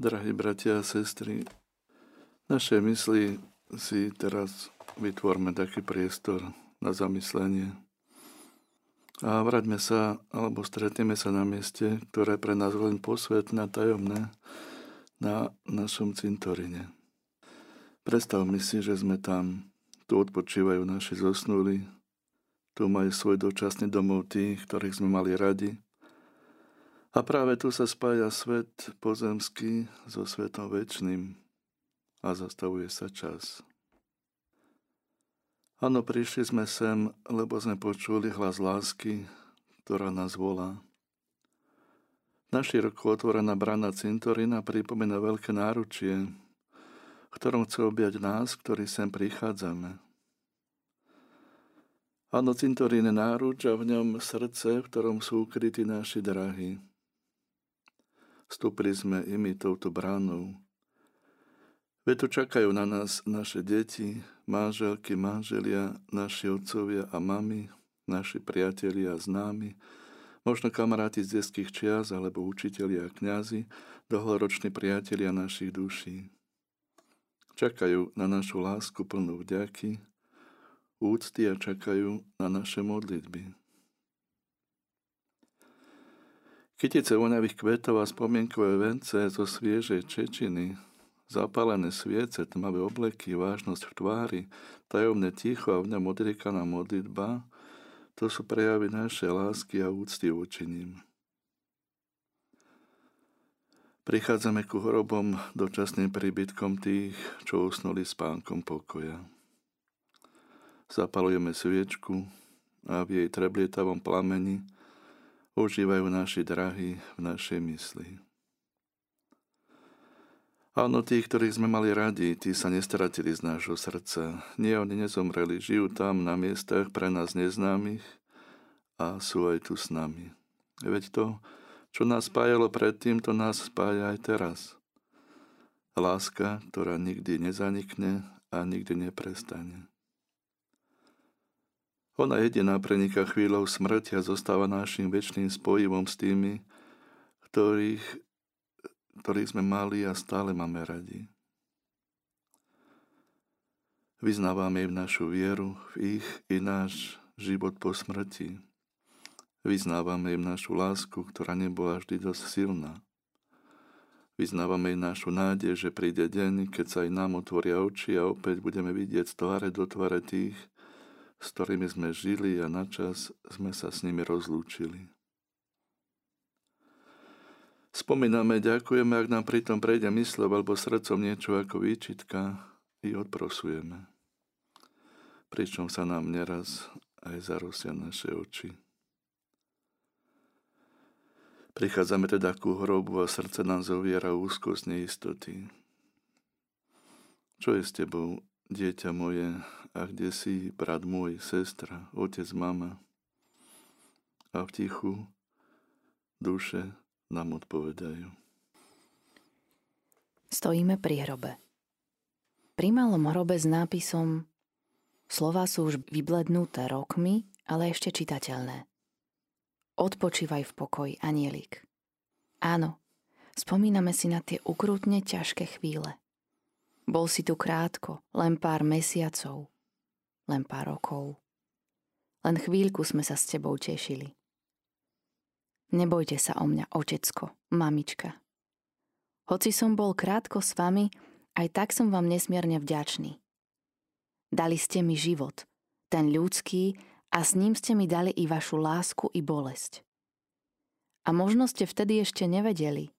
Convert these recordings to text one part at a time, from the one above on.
Drahí bratia a sestry, naše mysli si teraz vytvorme taký priestor na zamyslenie. A vraťme sa, alebo stretneme sa na mieste, ktoré pre nás len posvetné a tajomné na našom cintorine. Predstavme si, že sme tam, tu odpočívajú naši zosnuli, tu majú svoj dočasný domov tých, ktorých sme mali radi, a práve tu sa spája svet pozemský so svetom väčšným a zastavuje sa čas. Áno, prišli sme sem, lebo sme počuli hlas lásky, ktorá nás volá. Na široko otvorená brana cintorína pripomína veľké náručie, ktorom chce objať nás, ktorí sem prichádzame. Áno, cintorín je náruč a v ňom srdce, v ktorom sú ukrytí naši drahí. Vstúpili sme imi touto bránou. Veď tu čakajú na nás naše deti, manželky, manželia, naši otcovia a mamy, naši priatelia a známi, možno kamaráti z detských čias alebo učitelia a kňazi, dlhoroční priatelia našich duší. Čakajú na našu lásku plnú vďaky, úcty a čakajú na naše modlitby. Kytice voňavých kvetov a spomienkové vence zo sviežej čečiny, zapálené sviece, tmavé obleky, vážnosť v tvári, tajomné ticho a v ňom odriekaná modlitba, to sú prejavy našej lásky a úcty voči ním. Prichádzame ku hrobom dočasným príbytkom tých, čo usnuli spánkom pokoja. Zapalujeme sviečku a v jej treblietavom plameni užívajú naši drahí v našej mysli. Áno, tí, ktorých sme mali radi, tí sa nestratili z nášho srdca. Nie, oni nezomreli, žijú tam na miestach pre nás neznámych a sú aj tu s nami. Veď to, čo nás spájalo predtým, to nás spája aj teraz. Láska, ktorá nikdy nezanikne a nikdy neprestane. Ona jediná preniká chvíľou smrti a zostáva našim väčšným spojivom s tými, ktorých, ktorých sme mali a stále máme radi. Vyznávame im našu vieru v ich i náš život po smrti. Vyznávame im našu lásku, ktorá nebola vždy dosť silná. Vyznávame im našu nádej, že príde deň, keď sa aj nám otvoria oči a opäť budeme vidieť z tváre do tváre tých, s ktorými sme žili a načas sme sa s nimi rozlúčili. Spomíname, ďakujeme, ak nám pritom prejde myslov alebo srdcom niečo ako výčitka, i odprosujeme. Pričom sa nám neraz aj zarosia naše oči. Prichádzame teda ku hrobu a srdce nám zoviera úzkosť neistoty. Čo je s tebou, dieťa moje, a kde si, brat môj, sestra, otec, mama? A v tichu duše nám odpovedajú. Stojíme pri hrobe. Pri malom hrobe s nápisom Slová sú už vyblednuté rokmi, ale ešte čitateľné. Odpočívaj v pokoji, anielik. Áno, spomíname si na tie ukrutne ťažké chvíle. Bol si tu krátko, len pár mesiacov, len pár rokov. Len chvíľku sme sa s tebou tešili. Nebojte sa o mňa, otecko, mamička. Hoci som bol krátko s vami, aj tak som vám nesmierne vďačný. Dali ste mi život, ten ľudský, a s ním ste mi dali i vašu lásku i bolesť. A možno ste vtedy ešte nevedeli.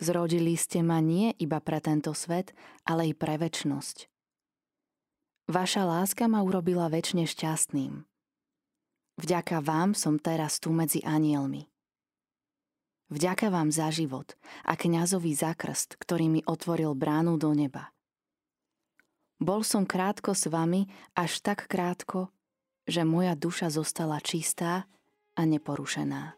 Zrodili ste ma nie iba pre tento svet, ale i pre väčnosť. Vaša láska ma urobila väčšine šťastným. Vďaka vám som teraz tu medzi anielmi. Vďaka vám za život a kňazový zakrst, ktorý mi otvoril bránu do neba. Bol som krátko s vami, až tak krátko, že moja duša zostala čistá a neporušená.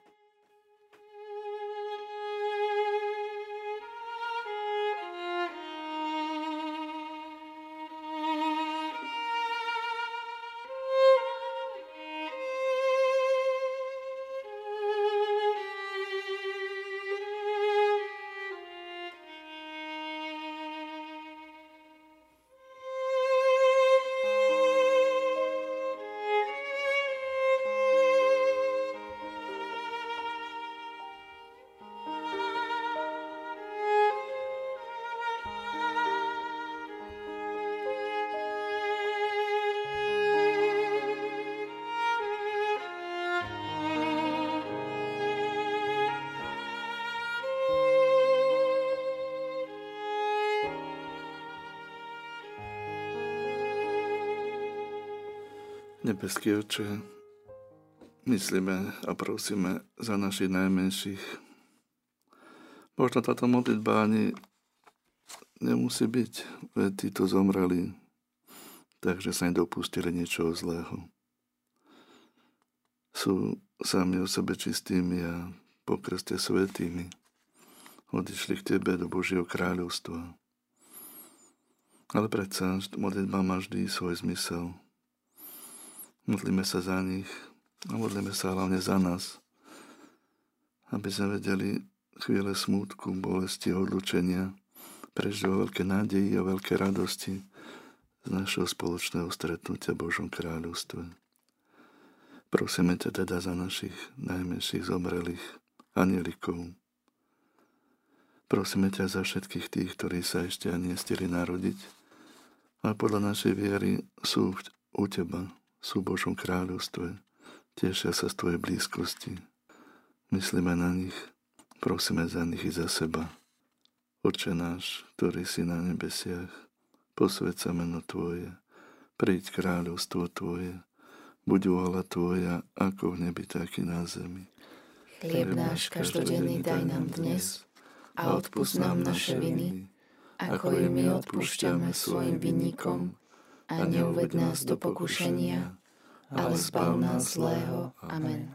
Nebeský oče, myslíme a prosíme za našich najmenších. Možno táto modlitba ani nemusí byť, veď títo zomreli, takže sa nedopustili niečoho zlého. Sú sami o sebe čistými a po krste svetými. Odišli k Tebe do Božieho kráľovstva. Ale predsa modlitba má vždy svoj zmysel. Modlíme sa za nich a modlíme sa hlavne za nás, aby sme vedeli chvíle smútku, bolesti odlučenia prežiť o veľké nádeji a veľké radosti z našeho spoločného stretnutia Božom kráľovstve. Prosíme ťa teda za našich najmenších zomrelých anielikov. Prosíme ťa za všetkých tých, ktorí sa ešte ani nestili narodiť, a podľa našej viery sú u Teba sú v Božom kráľovstve, tešia sa z Tvojej blízkosti. Myslíme na nich, prosíme za nich i za seba. Oče náš, ktorý si na nebesiach, posved sa meno Tvoje, príď kráľovstvo Tvoje, buď vôľa Tvoja, ako v nebi, tak i na zemi. Chlieb náš každodenný daj nám dnes a odpúsť nám naše viny, ako i my odpúšťame svojim vinníkom a neuved nás do pokušenia, ale zbav nás zlého. Amen.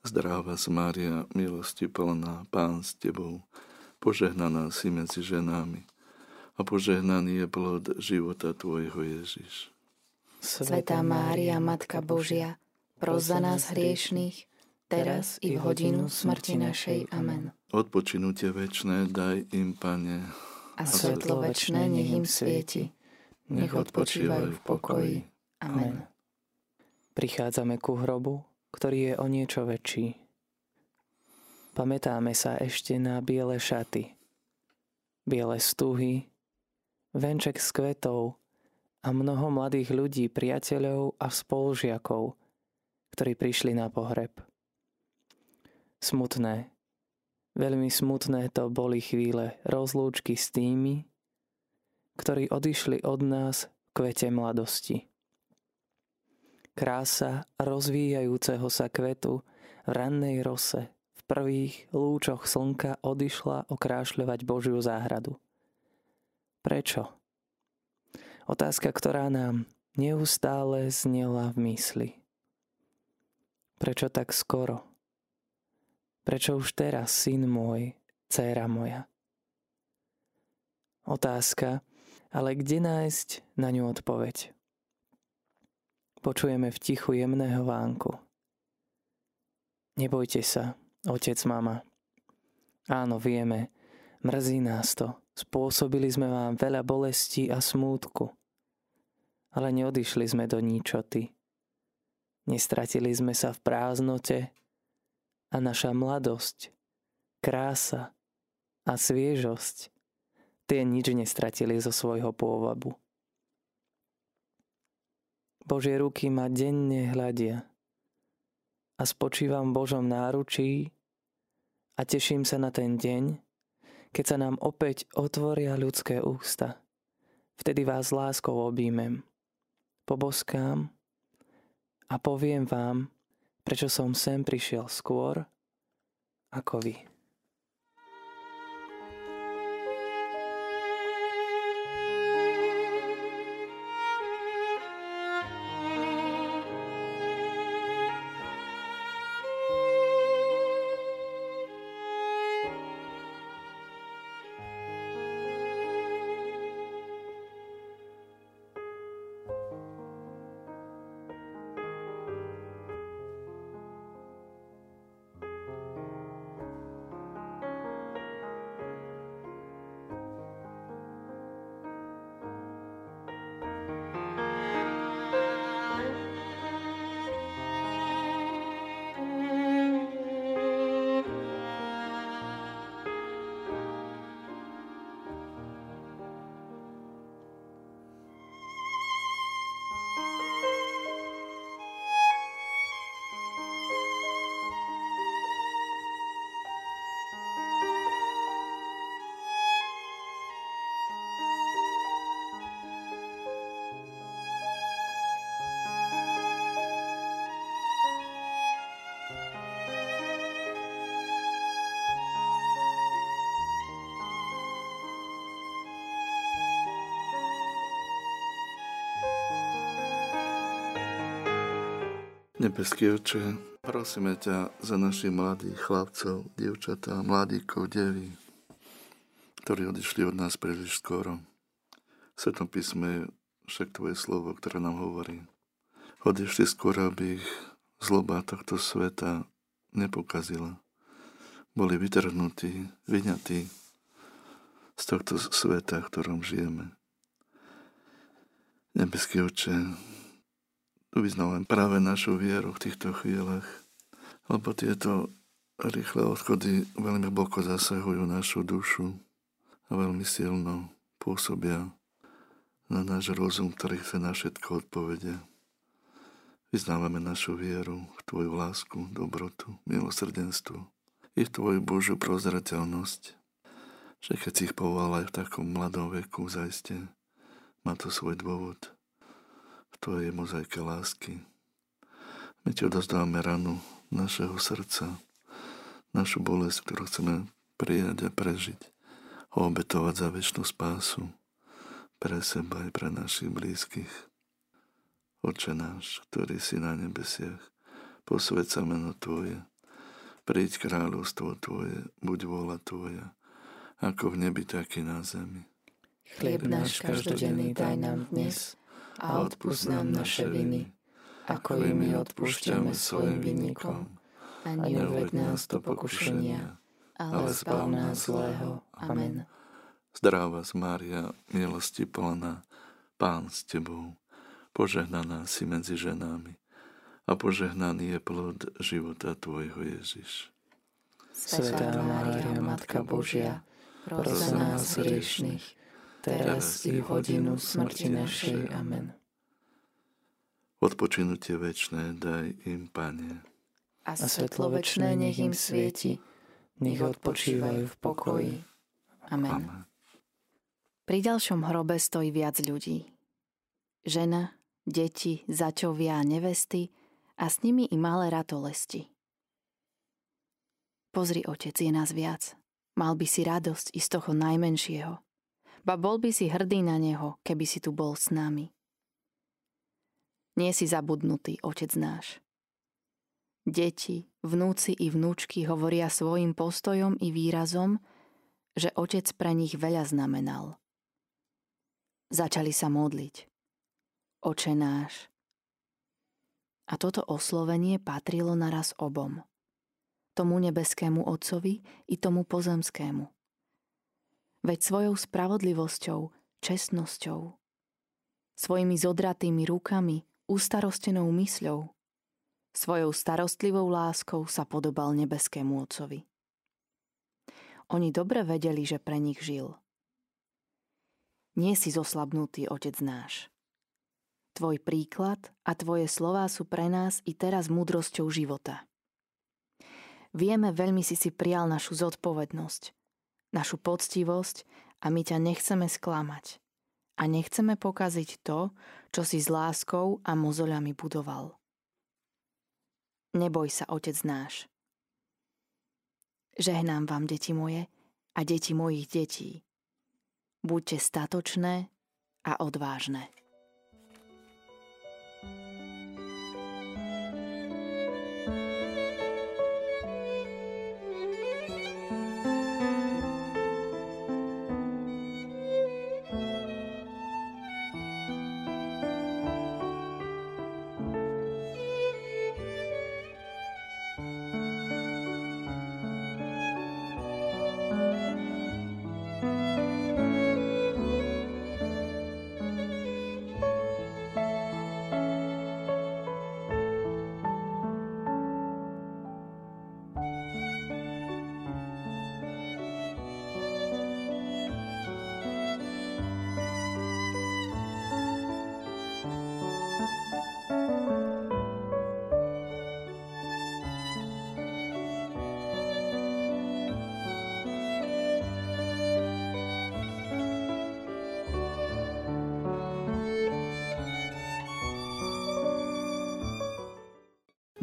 Zdráva z Mária, milosti plná, Pán s Tebou, požehnaná si medzi ženami a požehnaný je plod života Tvojho Ježiš. Svetá Mária, Matka Božia, pros za nás hriešných, teraz i v hodinu smrti našej. Amen. Odpočinutie večné daj im, Pane, A svetlo večné nech im svieti, nech odpočívajú v pokoji. Amen. Prichádzame ku hrobu, ktorý je o niečo väčší. Pamätáme sa ešte na biele šaty, biele stuhy, venček s kvetov a mnoho mladých ľudí, priateľov a spolužiakov, ktorí prišli na pohreb. Smutné, veľmi smutné to boli chvíle rozlúčky s tými, ktorí odišli od nás v kvete mladosti. Krása rozvíjajúceho sa kvetu v rannej rose v prvých lúčoch slnka odišla okrášľovať Božiu záhradu. Prečo? Otázka, ktorá nám neustále znela v mysli. Prečo tak skoro? Prečo už teraz, syn môj, dcéra moja? Otázka, ale kde nájsť na ňu odpoveď? Počujeme v tichu jemného vánku. Nebojte sa, otec, mama. Áno, vieme, mrzí nás to. Spôsobili sme vám veľa bolesti a smútku. Ale neodišli sme do ničoty. Nestratili sme sa v prázdnote a naša mladosť, krása a sviežosť tie nič nestratili zo svojho pôvabu. Božie ruky ma denne hľadia a spočívam v Božom náručí a teším sa na ten deň, keď sa nám opäť otvoria ľudské ústa. Vtedy vás láskou objímem, poboskám a poviem vám, prečo som sem prišiel skôr ako vy. Nebeský oče, prosíme ťa za našich mladých chlapcov, dievčatá, mladíkov, devy, ktorí odišli od nás príliš skoro. V Svetom písme však tvoje slovo, ktoré nám hovorí. Odišli skoro, aby ich zloba tohto sveta nepokazila. Boli vytrhnutí, vyňatí z tohto sveta, v ktorom žijeme. Nebeský oče, vyznávam práve našu vieru v týchto chvíľach, lebo tieto rýchle odchody veľmi hlboko zasahujú našu dušu a veľmi silno pôsobia na náš rozum, ktorý chce na všetko odpovede. Vyznávame našu vieru v Tvoju lásku, dobrotu, milosrdenstvo i v Tvoju Božiu prozrateľnosť, že keď si ich povolal aj v takom mladom veku, zaiste má to svoj dôvod – Tvojej mozaike lásky. My Ti odozdávame ranu našeho srdca, našu bolesť, ktorú chceme prijať a prežiť, a obetovať za väčšnú spásu pre seba aj pre našich blízkych. Oče náš, ktorý si na nebesiach, posved sa meno Tvoje, príď kráľovstvo Tvoje, buď vôľa Tvoja, ako v nebi, tak i na zemi. Chlieb náš každodenný daj nám dnes a odpúsť nám naše viny, ako i my odpúšťame svojim vinníkom. A neuved nás do pokušenia, ale zbav nás zlého. Amen. Zdravá z Mária, milosti plná, Pán s Tebou, požehnaná si medzi ženami a požehnaný je plod života Tvojho Ježiš. Svetá Mária, Matka Božia, pros za nás hriešných, teraz i v hodinu smrti našej. Amen. Odpočinutie večné daj im, Pane. A svetlo večné nech im svieti, nech odpočívajú v pokoji. Amen. Amen. Pri ďalšom hrobe stojí viac ľudí. Žena, deti, začovia a nevesty a s nimi i malé ratolesti. Pozri, otec, je nás viac. Mal by si radosť i z toho najmenšieho. Ba bol by si hrdý na neho, keby si tu bol s nami. Nie si zabudnutý, otec náš. Deti, vnúci i vnúčky hovoria svojim postojom i výrazom, že otec pre nich veľa znamenal. Začali sa modliť. Oče náš. A toto oslovenie patrilo naraz obom. Tomu nebeskému Otcovi i tomu pozemskému. Veď svojou spravodlivosťou, čestnosťou, svojimi zodratými rukami, ustarostenou mysľou, svojou starostlivou láskou sa podobal nebeskému Otcovi. Oni dobre vedeli, že pre nich žil – nie si zoslabnutý, Otec náš. Tvoj príklad a tvoje slová sú pre nás i teraz múdrosťou života. Vieme, veľmi si si prijal našu zodpovednosť, našu poctivosť a my ťa nechceme sklamať. A nechceme pokaziť to, čo si s láskou a mozoľami budoval. Neboj sa, Otec náš. Žehnám vám, deti moje, a deti mojich detí. Buďte statočné a odvážne.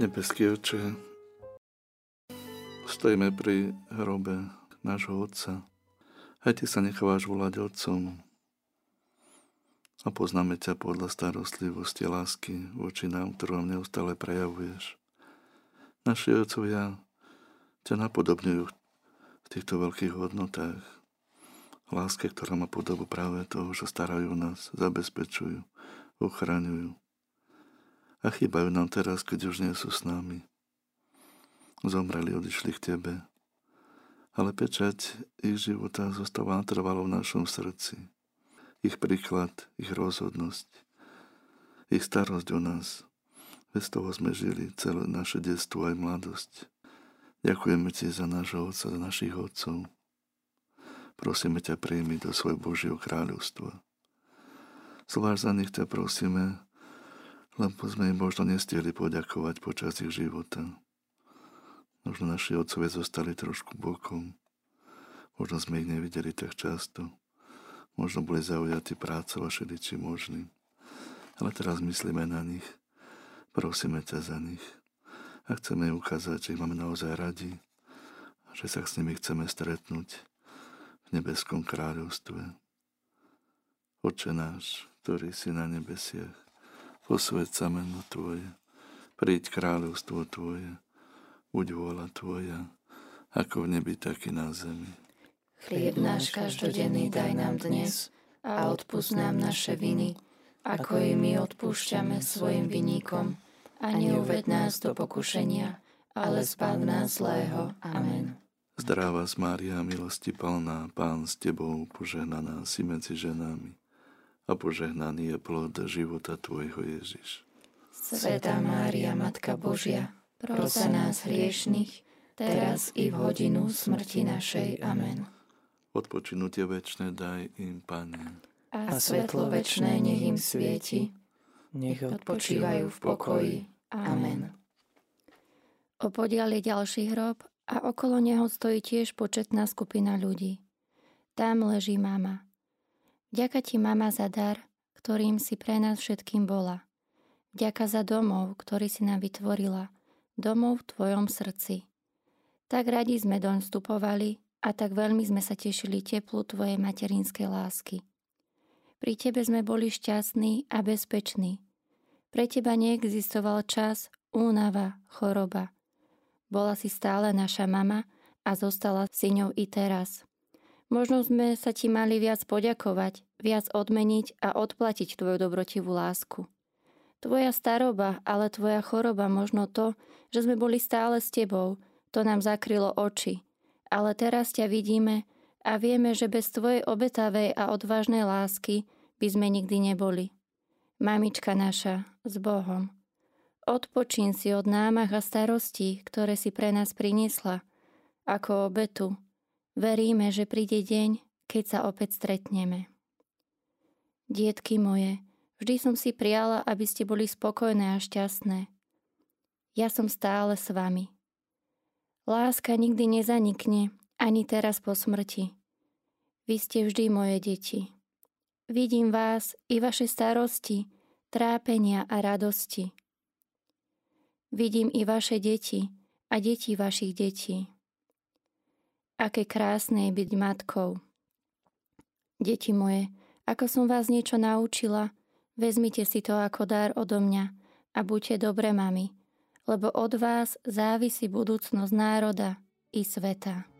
Nebeský oče, stojíme pri hrobe nášho Otca. Aj Ty sa nechávaš volať Otcom a poznáme ťa podľa starostlivosti lásky voči nám, ktorú nám neustále prejavuješ. Naši otcovia ťa napodobňujú v týchto veľkých hodnotách. Láske, ktorá má podobu práve toho, že starajú nás, zabezpečujú, ochraňujú a chýbajú nám teraz, keď už nie sú s nami. Zomreli, odišli k Tebe, ale pečať ich života zostáva natrvalo v našom srdci. Ich príklad, ich rozhodnosť, ich starosť o nás. Bez toho sme žili celé naše detstvo aj mladosť. Ďakujeme Ti za nášho Otca, za našich Otcov. Prosíme ťa, príjmi do svojho Božieho kráľovstva. Zvlášť za nich ťa prosíme, lebo sme im možno nestihli poďakovať počas ich života. Možno naši otcovia zostali trošku bokom. Možno sme ich nevideli tak často. Možno boli zaujatí prácou a všeličím možným. Ale teraz myslíme na nich. Prosíme ťa za nich. A chceme im ukázať, že ich máme naozaj radi. A že sa s nimi chceme stretnúť v nebeskom kráľovstve. Oče náš, ktorý si na nebesiach, posved sa meno Tvoje, príď kráľovstvo Tvoje, buď vôľa Tvoja, ako v nebi, tak i na zemi. Chlieb náš každodenný daj nám dnes a odpúsť nám naše viny, ako i my odpúšťame svojim vinníkom. A neuved nás do pokušenia, ale zbav nás zlého. Amen. Zdravá Mária, milosti plná, Pán s Tebou, požehnaná si medzi ženami a požehnaný je plod života Tvojho Ježiš. Sveta Mária, Matka Božia, pros za nás hriešných, teraz i v hodinu smrti našej. Amen. Odpočinutie večné daj im, Pane. A svetlo večné nech im svieti, nech odpočívajú v pokoji. Amen. Opodial je ďalší hrob a okolo neho stojí tiež početná skupina ľudí. Tam leží mama. Ďaká ti, mama, za dar, ktorým si pre nás všetkým bola. Ďaká za domov, ktorý si nám vytvorila, domov v tvojom srdci. Tak radi sme doň vstupovali a tak veľmi sme sa tešili teplu tvojej materinskej lásky. Pri tebe sme boli šťastní a bezpeční. Pre teba neexistoval čas, únava, choroba. Bola si stále naša mama a zostala si ňou i teraz. Možno sme sa ti mali viac poďakovať, viac odmeniť a odplatiť tvoju dobrotivú lásku. Tvoja staroba, ale tvoja choroba, možno to, že sme boli stále s tebou, to nám zakrylo oči. Ale teraz ťa vidíme a vieme, že bez tvojej obetavej a odvážnej lásky by sme nikdy neboli. Mamička naša, s Bohom. Odpočín si od námach a starostí, ktoré si pre nás priniesla, ako obetu, Veríme, že príde deň, keď sa opäť stretneme. Dietky moje, vždy som si prijala, aby ste boli spokojné a šťastné. Ja som stále s vami. Láska nikdy nezanikne, ani teraz po smrti. Vy ste vždy moje deti. Vidím vás i vaše starosti, trápenia a radosti. Vidím i vaše deti a deti vašich detí. Aké krásne je byť matkou. Deti moje, ako som vás niečo naučila, vezmite si to ako dar odo mňa a buďte dobré mami, lebo od vás závisí budúcnosť národa i sveta.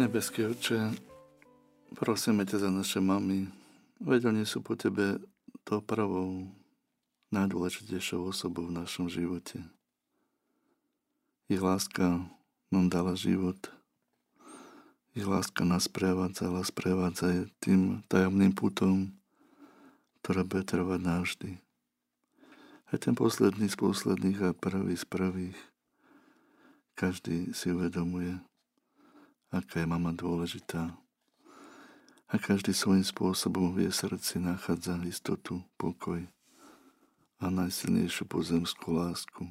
Nebeský oče, prosíme ťa za naše mamy, veď oni sú po tebe to prvou najdôležitejšou osobou v našom živote. Ich láska nám dala život. Ich láska nás prevádzala, sprevádza tým tajomným putom, ktoré bude trvať navždy. Aj ten posledný z posledných a prvý z prvých. Každý si uvedomuje, aká je mama dôležitá. A každý svojím spôsobom v jej srdci nachádza istotu, pokoj a najsilnejšiu pozemskú lásku.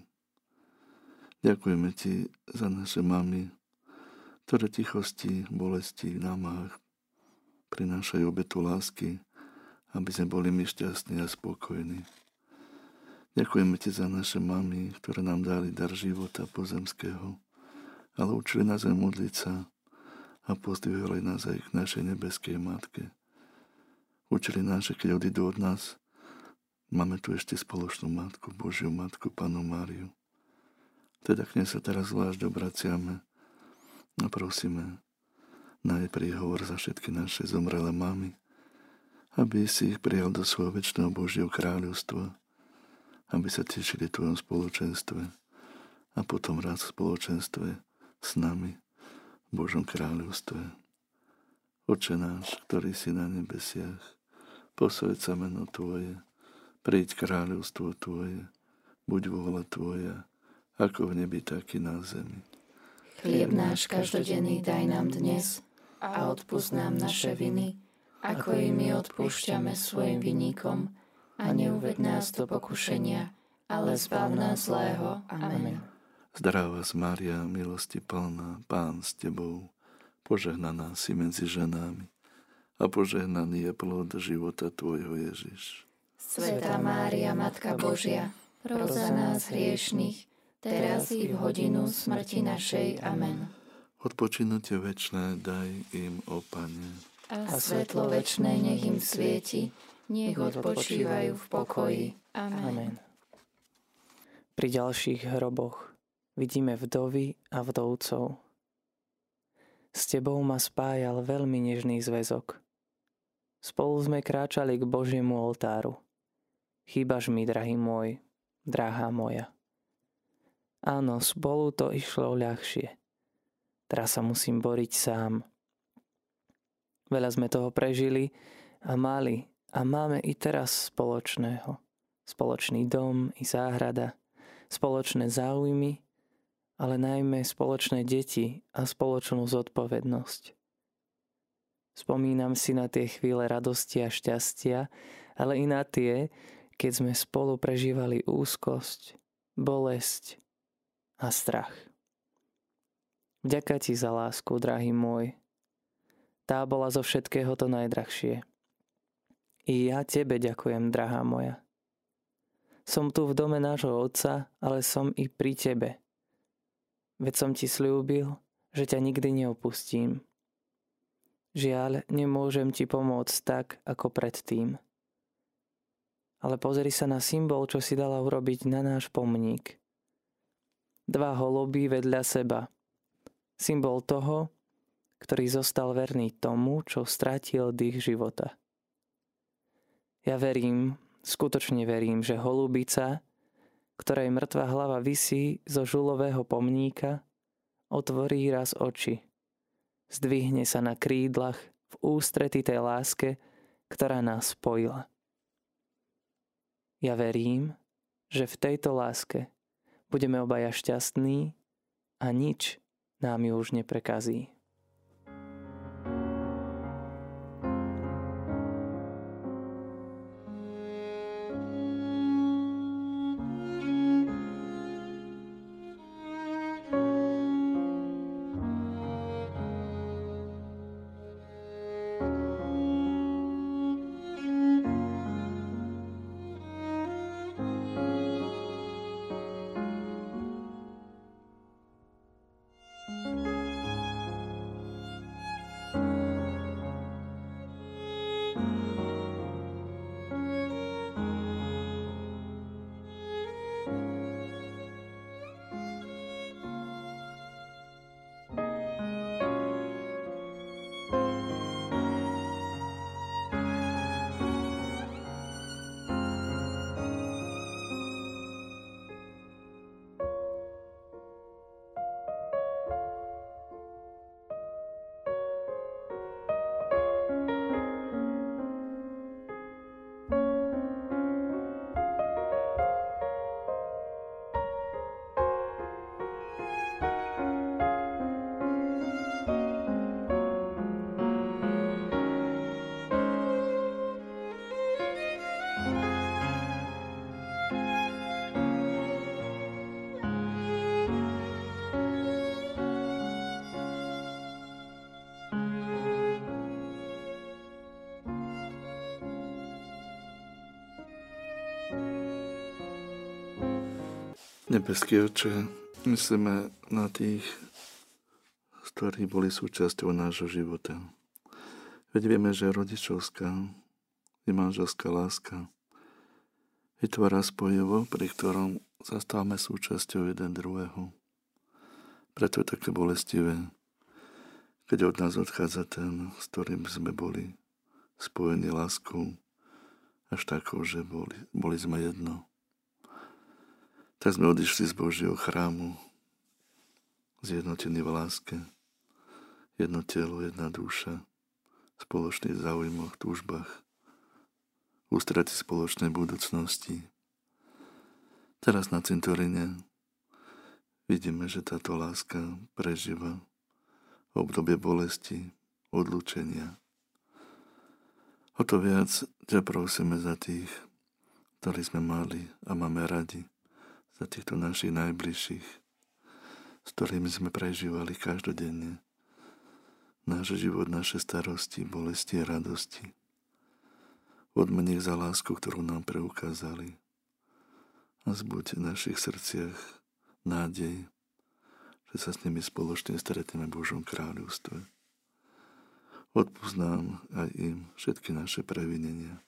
Ďakujeme ti za naše mamy, ktoré tichosti, bolesti, námah prinášajú obetu lásky, aby sme boli my šťastní a spokojní. Ďakujeme ti za naše mamy, ktoré nám dali dar života pozemského, ale učili nás aj modliť sa, a pozdvihovali nás aj k našej nebeskej matke. Učili nás, že keď odídu od nás, máme tu ešte spoločnú matku, Božiu matku, Panu Máriu. Teda k nej sa teraz zvlášť obraciame a prosíme, najprv hovor za všetky naše zomrelé mamy, aby si ich prijal do svojho väčšného Božieho kráľovstva, aby sa tešili v tvojom spoločenstve a potom raz v spoločenstve s nami Božom kráľovstve. Oče náš, ktorý si na nebesiach, posved sa meno Tvoje, príď kráľovstvo Tvoje, buď vôľa Tvoja, ako v nebi, tak i na zemi. Chlieb náš každodenný daj nám dnes a odpúsť nám naše viny, ako i my odpúšťame svojim vinníkom a neuved nás do pokušenia, ale zbav nás zlého. Amen. Zdravá vás, Mária, milosti plná, Pán s Tebou, požehnaná si medzi ženami a požehnaný je plod života Tvojho Ježiš. Sveta Mária, Matka Božia, pros za nás hriešných, teraz i v hodinu smrti našej. Amen. Odpočinutie večné daj im, o Pane. A svetlo večné nech im svieti, nech odpočívajú v pokoji. Amen. Amen. Pri ďalších hroboch vidíme vdovy a vdovcov. S tebou ma spájal veľmi nežný zväzok. Spolu sme kráčali k Božiemu oltáru. Chýbaš mi, drahý môj, drahá moja. Áno, spolu to išlo ľahšie. Teraz sa musím boriť sám. Veľa sme toho prežili a mali a máme i teraz spoločného. Spoločný dom i záhrada, spoločné záujmy, ale najmä spoločné deti a spoločnú zodpovednosť. Spomínam si na tie chvíle radosti a šťastia, ale i na tie, keď sme spolu prežívali úzkosť, bolesť, a strach. Vďaka ti za lásku, drahý môj. Tá bola zo všetkého to najdrahšie. I ja tebe ďakujem, drahá moja. Som tu v dome nášho otca, ale som i pri tebe. Veď som ti slúbil, že ťa nikdy neopustím. Žiaľ, nemôžem ti pomôcť tak, ako predtým. Ale pozri sa na symbol, čo si dala urobiť na náš pomník dva holuby vedľa seba. Symbol toho, ktorý zostal verný tomu, čo stratil dých života. Ja verím, skutočne verím, že holubica, ktorej mŕtva hlava visí zo žulového pomníka, otvorí raz oči. Zdvihne sa na krídlach v ústrety tej láske, ktorá nás spojila. Ja verím, že v tejto láske budeme obaja šťastní a nič nám ju už neprekazí. Nebeský oče, myslíme na tých ktorí boli súčasťou nášho života. Veď vieme, že rodičovská i manželská láska vytvára spojivo, pri ktorom zastávame súčasťou jeden druhého. Preto je také bolestivé, keď od nás odchádza ten, s ktorým sme boli spojení láskou, až takou, že boli, boli sme jedno. Tak sme odišli z Božieho chrámu, zjednotení v láske, jedno telo, jedna duša, spoločných záujmoch, túžbách, ústrati spoločnej budúcnosti. Teraz na cintorine vidíme, že táto láska prežíva obdobie bolesti, odlúčenia. O to viac ťa prosíme za tých, ktorí sme mali a máme radi, za týchto našich najbližších, s ktorými sme prežívali každodenne náš život, naše starosti, bolesti a radosti. Odmene za lásku, ktorú nám preukázali. A zbuď v našich srdciach nádej, že sa s nimi spoločne stretneme v Božom kráľovstve. Odpúsť nám aj im všetky naše previnenia,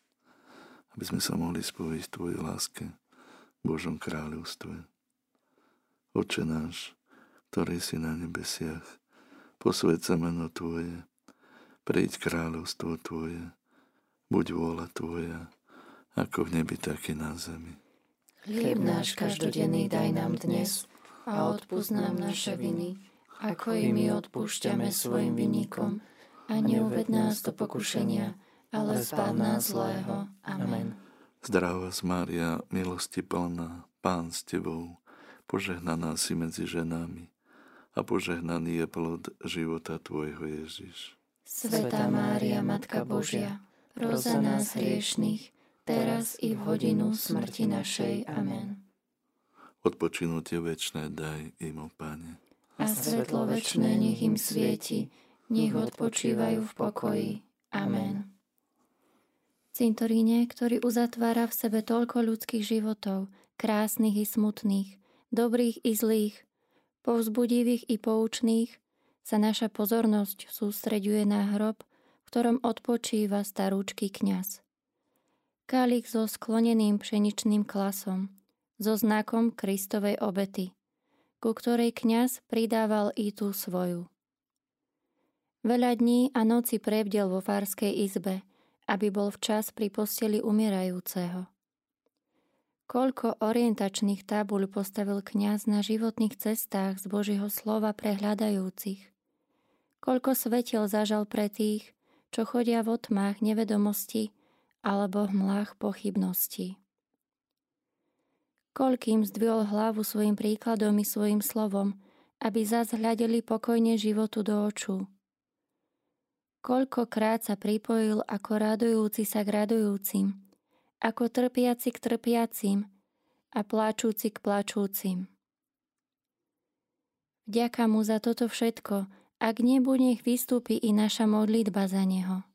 aby sme sa mohli spojiť v Tvojej láske Božom kráľovstve. Oče náš, ktorý si na nebesiach, posved sa meno Tvoje, príď kráľovstvo Tvoje, buď vôľa Tvoja, ako v nebi, tak i na zemi. Chlieb náš každodenný daj nám dnes a odpúsť nám naše viny, ako i my odpúšťame svojim vinníkom. A neuved nás do pokušenia, ale zbav nás zlého. Amen. Zdravá Mária, milosti plná, Pán s Tebou, požehnaná si medzi ženami a požehnaný je plod života Tvojho Ježiš. Svetá Mária, Matka Božia, proza nás hriešných, teraz i v hodinu smrti našej. Amen. Odpočinutie večné daj im, Pane. A svetlo večné nech im svieti, nech odpočívajú v pokoji. Amen. Cintoríne, ktorý uzatvára v sebe toľko ľudských životov, krásnych i smutných, dobrých i zlých, povzbudivých i poučných, sa naša pozornosť sústreďuje na hrob, v ktorom odpočíva starúčky kňaz. Kálik so skloneným pšeničným klasom, so znakom Kristovej obety, ku ktorej kňaz pridával i tú svoju. Veľa dní a noci prebdel vo farskej izbe, aby bol včas pri posteli umierajúceho. Koľko orientačných tabuľ postavil kňaz na životných cestách z Božieho slova pre hľadajúcich. Koľko svetiel zažal pre tých, čo chodia v otmách nevedomosti alebo v mlách pochybnosti. Koľkým zdvihol hlavu svojim príkladom i svojim slovom, aby zas hľadeli pokojne životu do očú. Koľkokrát sa pripojil ako radujúci sa k radujúcim, ako trpiaci k trpiacim a pláčúci k pláčúcim. Vďaka mu za toto všetko, ak nebuď nech vystúpi i naša modlitba za neho.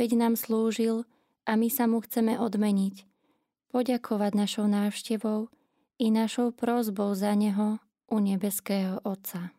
Veď nám slúžil a my sa mu chceme odmeniť, poďakovať našou návštevou i našou prozbou za neho u nebeského Otca.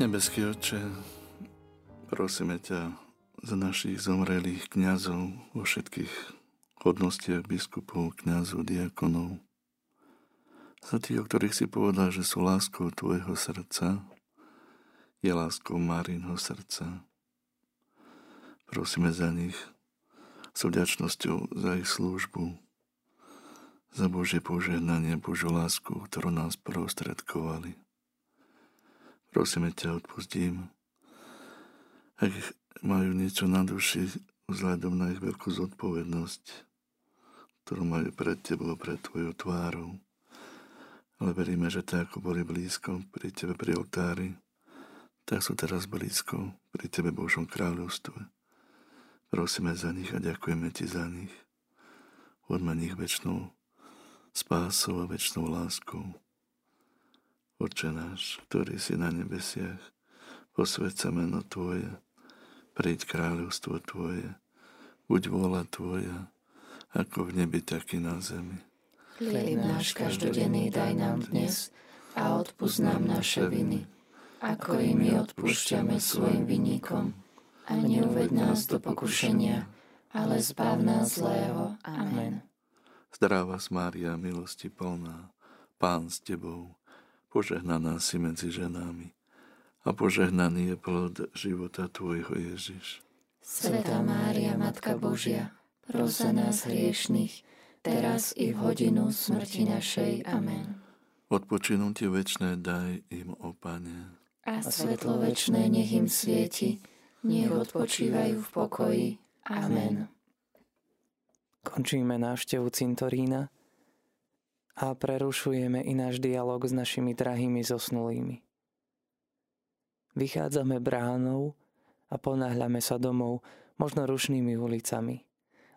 Nebeský oče, prosíme ťa za našich zomrelých kňazov vo všetkých hodnostiach biskupov, kňazov, diakonov. Za tých, o ktorých si povedal, že sú láskou tvojho srdca, je láskou Márinho srdca. Prosíme za nich s vďačnosťou za ich službu, za Božie požehnanie, Božiu lásku, ktorú nás prostredkovali. Prosíme ťa, odpustím, ak majú niečo na duši vzhľadom na ich veľkú zodpovednosť, ktorú majú pred tebou, pred tvojou tvárou. Ale veríme, že tak, ako boli blízko pri tebe pri oltári, tak sú teraz blízko pri tebe Božom kráľovstve. Prosíme za nich a ďakujeme Ti za nich. Odme nich väčšnou spásou a väčšnou láskou. Oče náš, ktorý si na nebesiach, posved sa meno Tvoje, príď kráľovstvo Tvoje, buď vôľa Tvoja, ako v nebi, tak i na zemi. Chlieb náš každodenný daj nám dnes a odpúsť nám naše viny, ako i my odpúšťame svojim vinníkom a neuved nás do pokušenia, ale zbav nás zlého. Amen. Zdravá Mária, milosti plná, Pán s Tebou, požehnaná si medzi ženami a požehnaný je plod života Tvojho Ježiš. Svetá Mária, Matka Božia, pros za nás hriešných, teraz i v hodinu smrti našej. Amen. Odpočinutie večné daj im, o Pane. A svetlo večné nech im svieti, nech odpočívajú v pokoji. Amen. Končíme návštevu cintorína a prerušujeme i náš dialog s našimi drahými zosnulými. Vychádzame bránou a ponáhľame sa domov možno rušnými ulicami,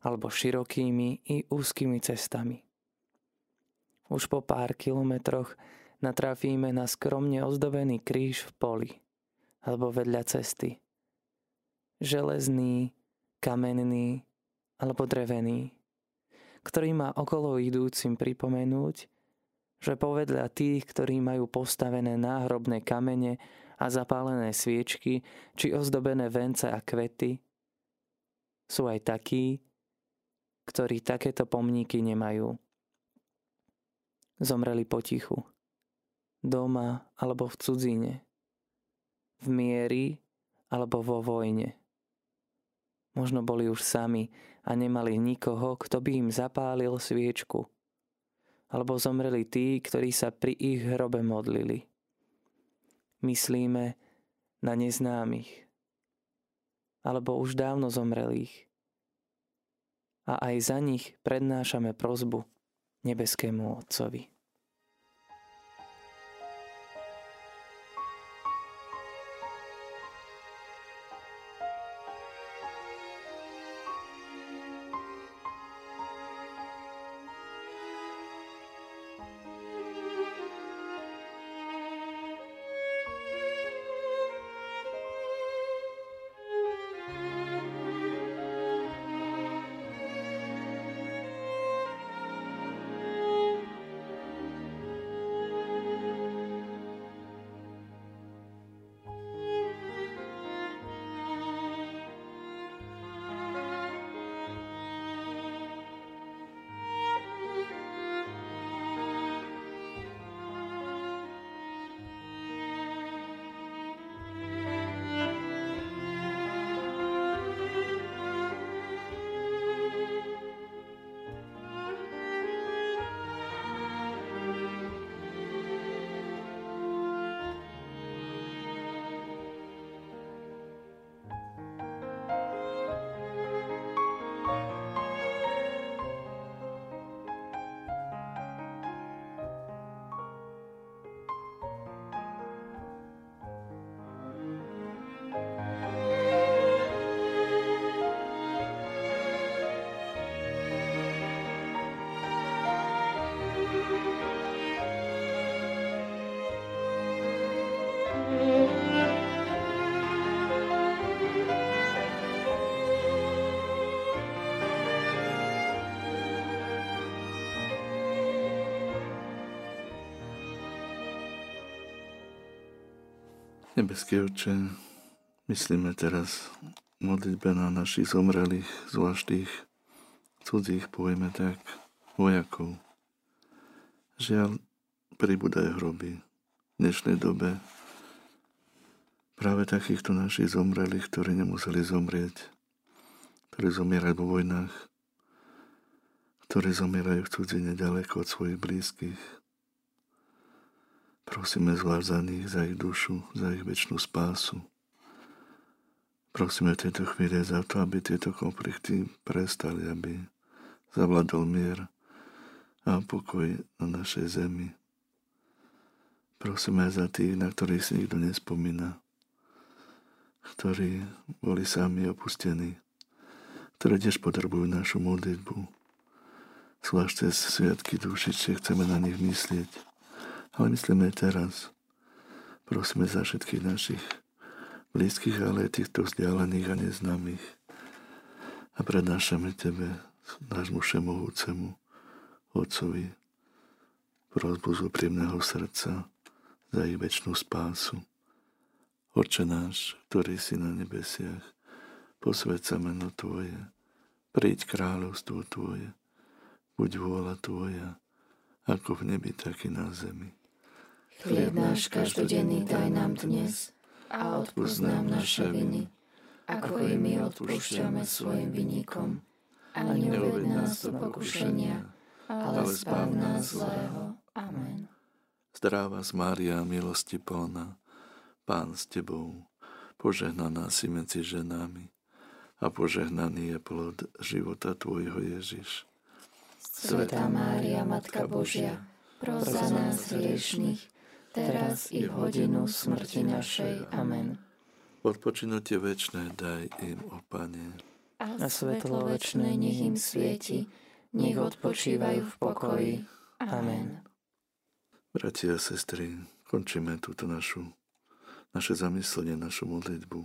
alebo širokými i úzkými cestami. Už po pár kilometroch natrafíme na skromne ozdobený kríž v poli alebo vedľa cesty – železný, kamenný alebo drevený, ktorý má okolo idúcim pripomenúť, že povedľa tých, ktorí majú postavené náhrobné kamene a zapálené sviečky, či ozdobené vence a kvety, sú aj takí, ktorí takéto pomníky nemajú. Zomreli potichu, doma alebo v cudzine, v miery alebo vo vojne. Možno boli už sami a nemali nikoho, kto by im zapálil sviečku. Alebo zomreli tí, ktorí sa pri ich hrobe modlili. Myslíme na neznámych. Alebo už dávno zomrelých. A aj za nich prednášame prozbu nebeskému Otcovi. Nebeský oče, myslíme teraz modlitbe na našich zomrelých, zvlášť tých cudzích, povieme tak, vojakov. Žiaľ, pribúdajú hroby v dnešnej dobe práve takýchto našich zomrelých, ktorí nemuseli zomrieť, ktorí zomierajú vo vojnách, ktorí zomierajú v cudzine ďaleko od svojich blízkych, Prosíme zvlášť za nich, za ich dušu, za ich väčšinu spásu. Prosíme v tejto chvíli za to, aby tieto konflikty prestali, aby zavladol mier a pokoj na našej zemi. Prosíme za tých, na ktorých si nikto nespomína, ktorí boli sami opustení, ktorí tiež potrebujú našu modlitbu. Zvlášť cez sviatky dušičie chceme na nich myslieť ale myslíme teraz. Prosíme za všetkých našich blízkych, ale aj týchto vzdialených a neznámych. A prednášame Tebe, nášmu všemohúcemu Otcovi, prozbu z úprimného srdca za ich väčšnú spásu. Oče náš, ktorý si na nebesiach, posved sa meno Tvoje, príď kráľovstvo Tvoje, buď vôľa Tvoja, ako v nebi, tak i na zemi. Chlieb náš každodenný daj nám dnes a odpúsť nám naše viny, ako i my odpúšťame svojim vinníkom. A neuved nás do pokušenia, ale zbav nás zlého. Amen. Zdráva z Mária, milosti plná, Pán s Tebou, požehnaná si medzi ženami a požehnaný je plod života Tvojho Ježiš. Svetá Mária, Matka Božia, pros za nás hriešných, teraz i v hodinu smrti našej. Amen. Odpočinutie večné daj im, o Pane. A svetlo večné nech im svieti, nech odpočívajú v pokoji. Amen. Bratia a sestry, končíme túto našu, naše zamyslenie, našu modlitbu.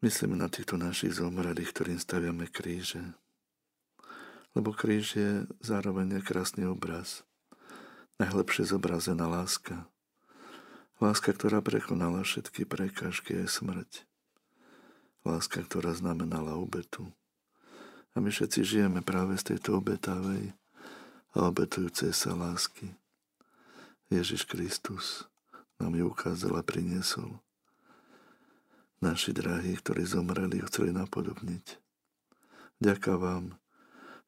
Myslíme na týchto našich zomrelých, ktorým staviame kríže. Lebo kríž je zároveň krásny obraz najlepšie zobrazená láska. Láska, ktorá prekonala všetky prekážky aj smrť. Láska, ktorá znamenala obetu. A my všetci žijeme práve z tejto obetavej a obetujúcej sa lásky. Ježiš Kristus nám ju ukázal a priniesol. Naši drahí, ktorí zomreli, chceli napodobniť. Ďaká vám,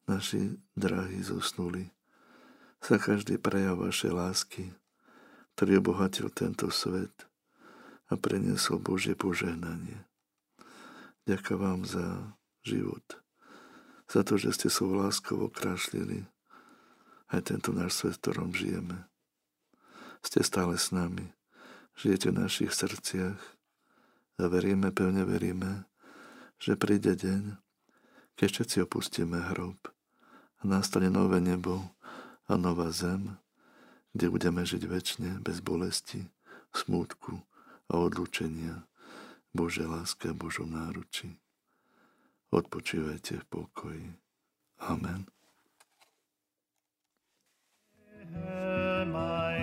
naši drahí zosnuli, za každý prejav vašej lásky, ktorý obohatil tento svet a preniesol Božie požehnanie. Ďakujem vám za život, za to, že ste svojou láskou okrášlili aj tento náš svet, v ktorom žijeme. Ste stále s nami, žijete v našich srdciach a veríme, pevne veríme, že príde deň, keď všetci opustíme hrob a nastane nové nebo, a nová zem, kde budeme žiť väčšine bez bolesti, smútku a odlúčenia, Bože láska a Božom náručí. Odpočívajte v pokoji. Amen. my